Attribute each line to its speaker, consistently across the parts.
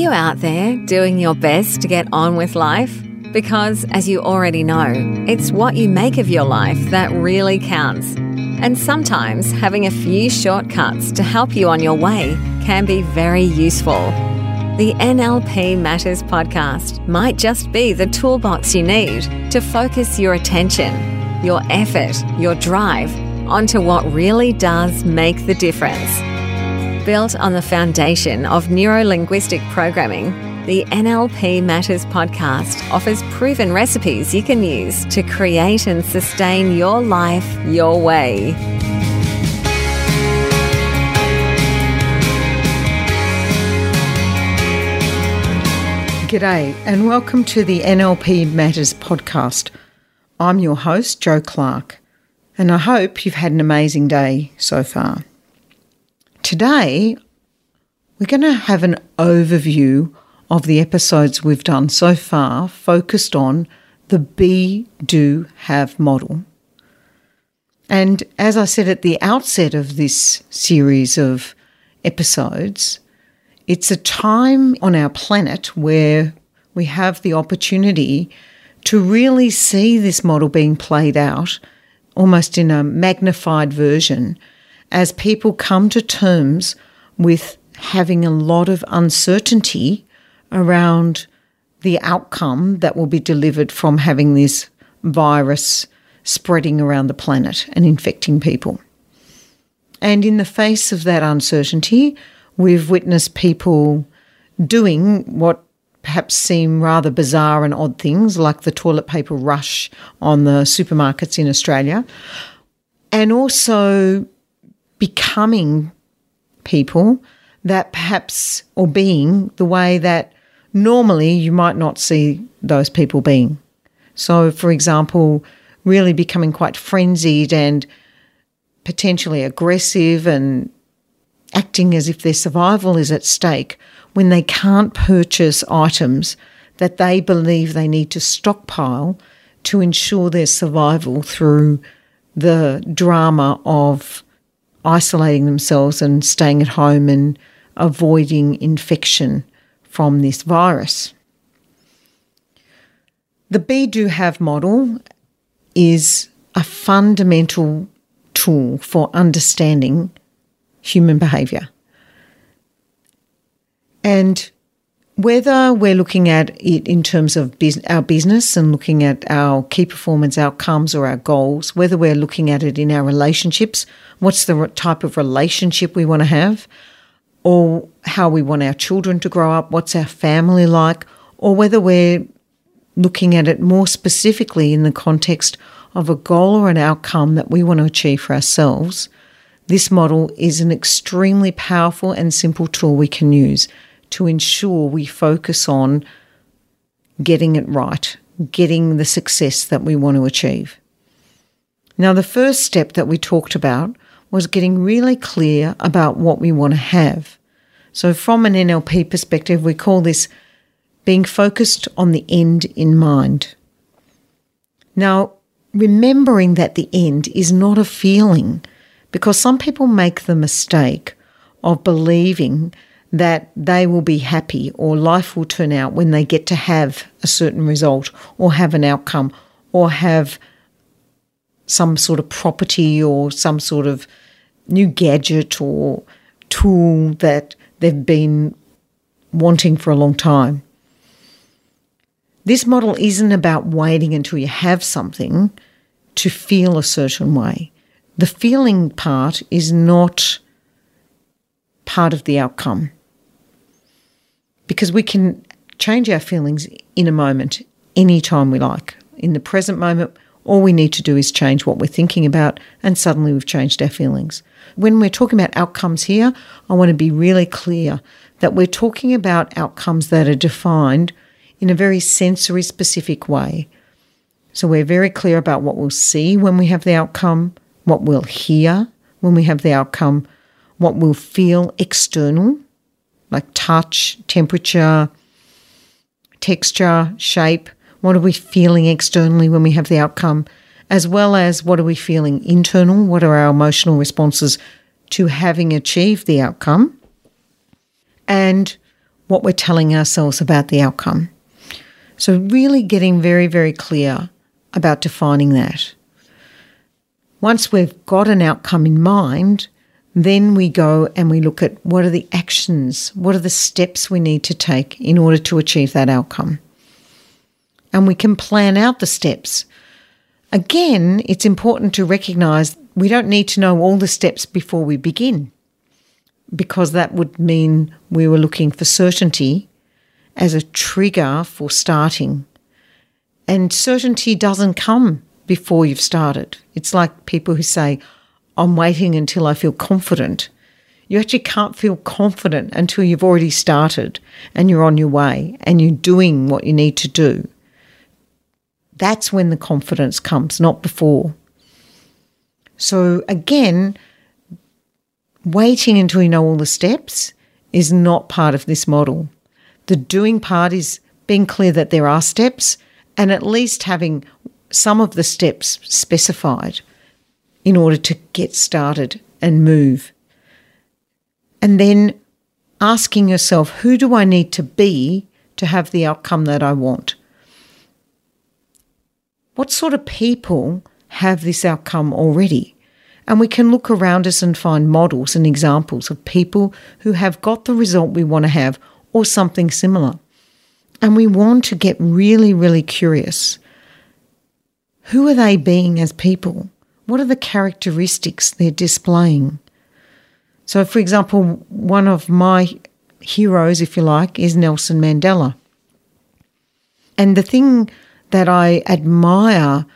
Speaker 1: you out there doing your best to get on with life? Because, as you already know, it's what you make of your life that really counts. And sometimes having a few shortcuts to help you on your way can be very useful. The NLP Matters podcast might just be the toolbox you need to focus your attention, your effort, your drive onto what really does make the difference. Built on the foundation of neurolinguistic programming, the NLP Matters podcast offers proven recipes you can use to create and sustain your life your way.
Speaker 2: G'day, and welcome to the NLP Matters podcast. I'm your host, Jo Clark, and I hope you've had an amazing day so far. Today, we're going to have an overview of the episodes we've done so far focused on the be, do, have model. And as I said at the outset of this series of episodes, it's a time on our planet where we have the opportunity to really see this model being played out almost in a magnified version as people come to terms with having a lot of uncertainty around the outcome that will be delivered from having this virus spreading around the planet and infecting people. And in the face of that uncertainty, we've witnessed people doing what perhaps seem rather bizarre and odd things, like the toilet paper rush on the supermarkets in Australia, and also becoming people that perhaps, or being the way that normally you might not see those people being. So, for example, really becoming quite frenzied and potentially aggressive and acting as if their survival is at stake when they can't purchase items that they believe they need to stockpile to ensure their survival through the drama of isolating themselves and staying at home and avoiding infection from this virus. The Be Do Have model is a fundamental tool for understanding human behaviour. And whether we're looking at it in terms of our business and looking at our key performance outcomes or our goals, whether we're looking at it in our relationships, what's the type of relationship we want to have, or how we want our children to grow up, what's our family like, or whether we're looking at it more specifically in the context of a goal or an outcome that we want to achieve for ourselves, this model is an extremely powerful and simple tool we can use to ensure we focus on getting it right, getting the success that we want to achieve. Now, the first step that we talked about was getting really clear about what we want to have. So, from an NLP perspective, we call this being focused on the end in mind. Now, remembering that the end is not a feeling, because some people make the mistake of believing that they will be happy or life will turn out when they get to have a certain result or have an outcome or have some sort of property or some sort of new gadget or tool that they've been wanting for a long time. This model isn't about waiting until you have something to feel a certain way. The feeling part is not part of the outcome because we can change our feelings in a moment, anytime we like. In the present moment, all we need to do is change what we're thinking about, and suddenly we've changed our feelings. When we're talking about outcomes here, I want to be really clear that we're talking about outcomes that are defined in a very sensory specific way. So we're very clear about what we'll see when we have the outcome, what we'll hear when we have the outcome, what we'll feel external, like touch, temperature, texture, shape. What are we feeling externally when we have the outcome? As well as what are we feeling internal? What are our emotional responses to having achieved the outcome? And what we're telling ourselves about the outcome. So, really getting very, very clear about defining that. Once we've got an outcome in mind, then we go and we look at what are the actions, what are the steps we need to take in order to achieve that outcome. And we can plan out the steps. Again, it's important to recognize we don't need to know all the steps before we begin, because that would mean we were looking for certainty as a trigger for starting. And certainty doesn't come before you've started. It's like people who say, I'm waiting until I feel confident. You actually can't feel confident until you've already started and you're on your way and you're doing what you need to do. That's when the confidence comes, not before. So, again, waiting until you know all the steps is not part of this model. The doing part is being clear that there are steps and at least having some of the steps specified in order to get started and move. And then asking yourself, who do I need to be to have the outcome that I want? What sort of people have this outcome already? And we can look around us and find models and examples of people who have got the result we want to have or something similar. And we want to get really, really curious who are they being as people? What are the characteristics they're displaying? So, for example, one of my heroes, if you like, is Nelson Mandela. And the thing that I admire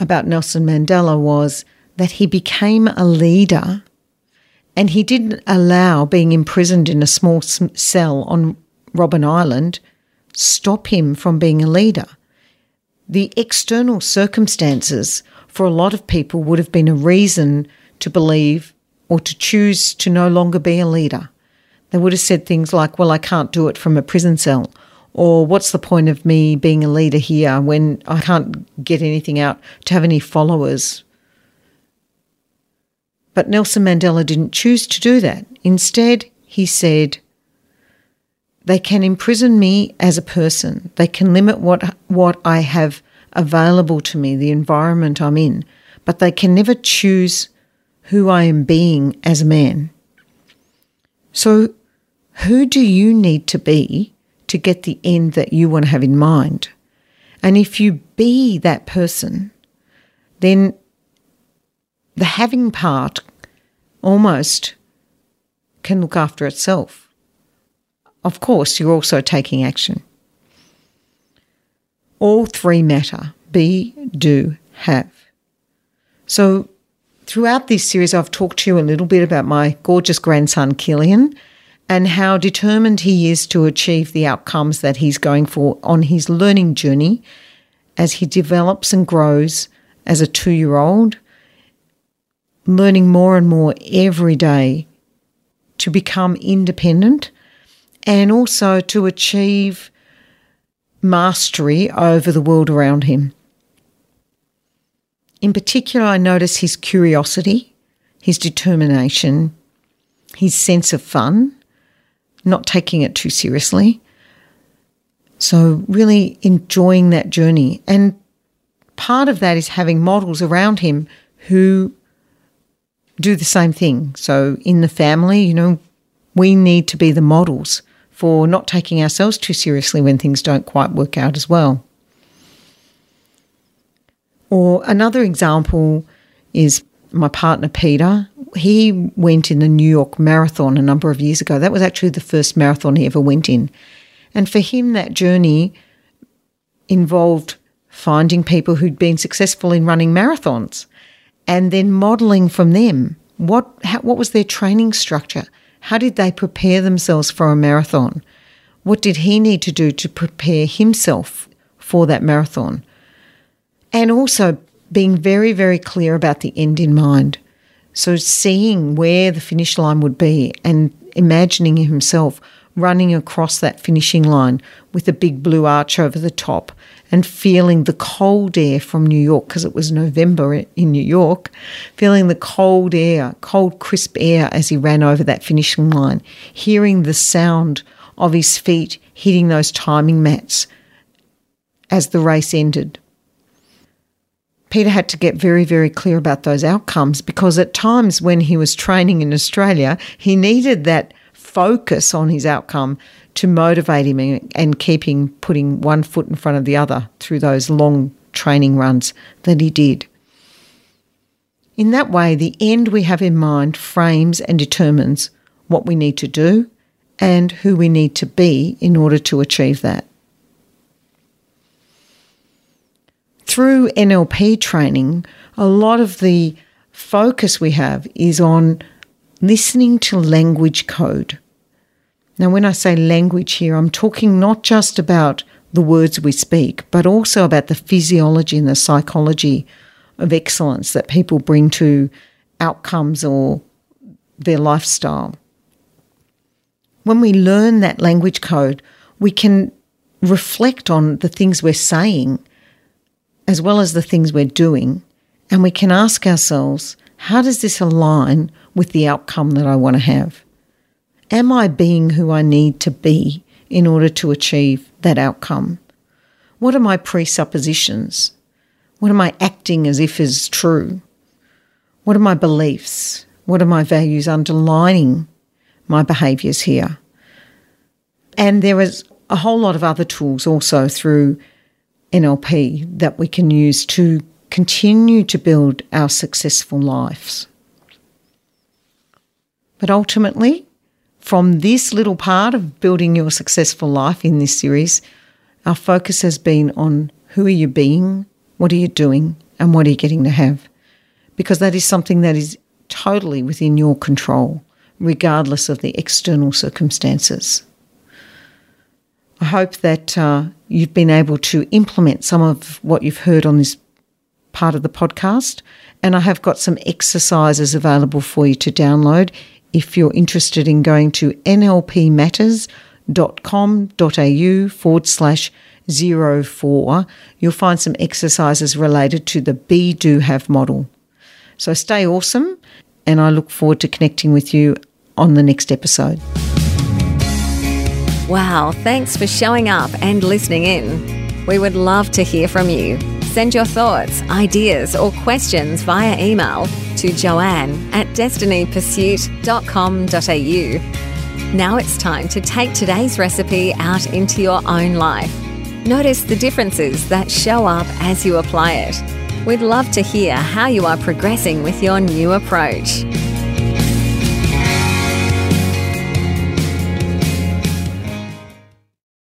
Speaker 2: about Nelson Mandela was that he became a leader and he didn't allow being imprisoned in a small cell on Robben Island stop him from being a leader the external circumstances for a lot of people would have been a reason to believe or to choose to no longer be a leader. They would have said things like, Well, I can't do it from a prison cell. Or what's the point of me being a leader here when I can't get anything out to have any followers? But Nelson Mandela didn't choose to do that. Instead, he said, they can imprison me as a person. They can limit what what I have available to me, the environment I'm in, but they can never choose who I am being as a man. So, who do you need to be to get the end that you want to have in mind? And if you be that person, then the having part almost can look after itself of course, you're also taking action. All three matter be, do, have. So, throughout this series, I've talked to you a little bit about my gorgeous grandson, Killian, and how determined he is to achieve the outcomes that he's going for on his learning journey as he develops and grows as a two year old, learning more and more every day to become independent and also to achieve mastery over the world around him. In particular, I notice his curiosity, his determination, his sense of fun, not taking it too seriously. So, really enjoying that journey. And part of that is having models around him who do the same thing. So, in the family, you know, we need to be the models for not taking ourselves too seriously when things don't quite work out as well. Or another example is my partner Peter. He went in the New York Marathon a number of years ago. That was actually the first marathon he ever went in. And for him, that journey involved finding people who'd been successful in running marathons and then modeling from them. What, how, what was their training structure? How did they prepare themselves for a marathon? What did he need to do to prepare himself for that marathon? And also being very, very clear about the end in mind. So seeing where the finish line would be and imagining himself running across that finishing line with a big blue arch over the top and feeling the cold air from New York, because it was November in New York, feeling the cold air, cold, crisp air as he ran over that finishing line, hearing the sound of his feet hitting those timing mats as the race ended. Peter had to get very, very clear about those outcomes because at times when he was training in Australia, he needed that focus on his outcome to motivate him and keep him putting one foot in front of the other through those long training runs that he did. In that way, the end we have in mind frames and determines what we need to do and who we need to be in order to achieve that. Through NLP training, a lot of the focus we have is on listening to language code. Now, when I say language here, I'm talking not just about the words we speak, but also about the physiology and the psychology of excellence that people bring to outcomes or their lifestyle. When we learn that language code, we can reflect on the things we're saying as well as the things we're doing, and we can ask ourselves, how does this align with the outcome that I want to have? Am I being who I need to be in order to achieve that outcome? What are my presuppositions? What am I acting as if is true? What are my beliefs? What are my values underlining my behaviours here? And there is a whole lot of other tools also through NLP that we can use to continue to build our successful lives. But ultimately, from this little part of building your successful life in this series, our focus has been on who are you being, what are you doing, and what are you getting to have? Because that is something that is totally within your control, regardless of the external circumstances. I hope that uh, you've been able to implement some of what you've heard on this part of the podcast. And I have got some exercises available for you to download if you're interested in going to nlpmatters.com.au forward slash zero four, you'll find some exercises related to the be, do, have model. So stay awesome, and I look forward to connecting with you on the next episode.
Speaker 1: Wow, thanks for showing up and listening in. We would love to hear from you. Send your thoughts, ideas, or questions via email to joanne at destinypursuit.com.au. Now it's time to take today's recipe out into your own life. Notice the differences that show up as you apply it. We'd love to hear how you are progressing with your new approach.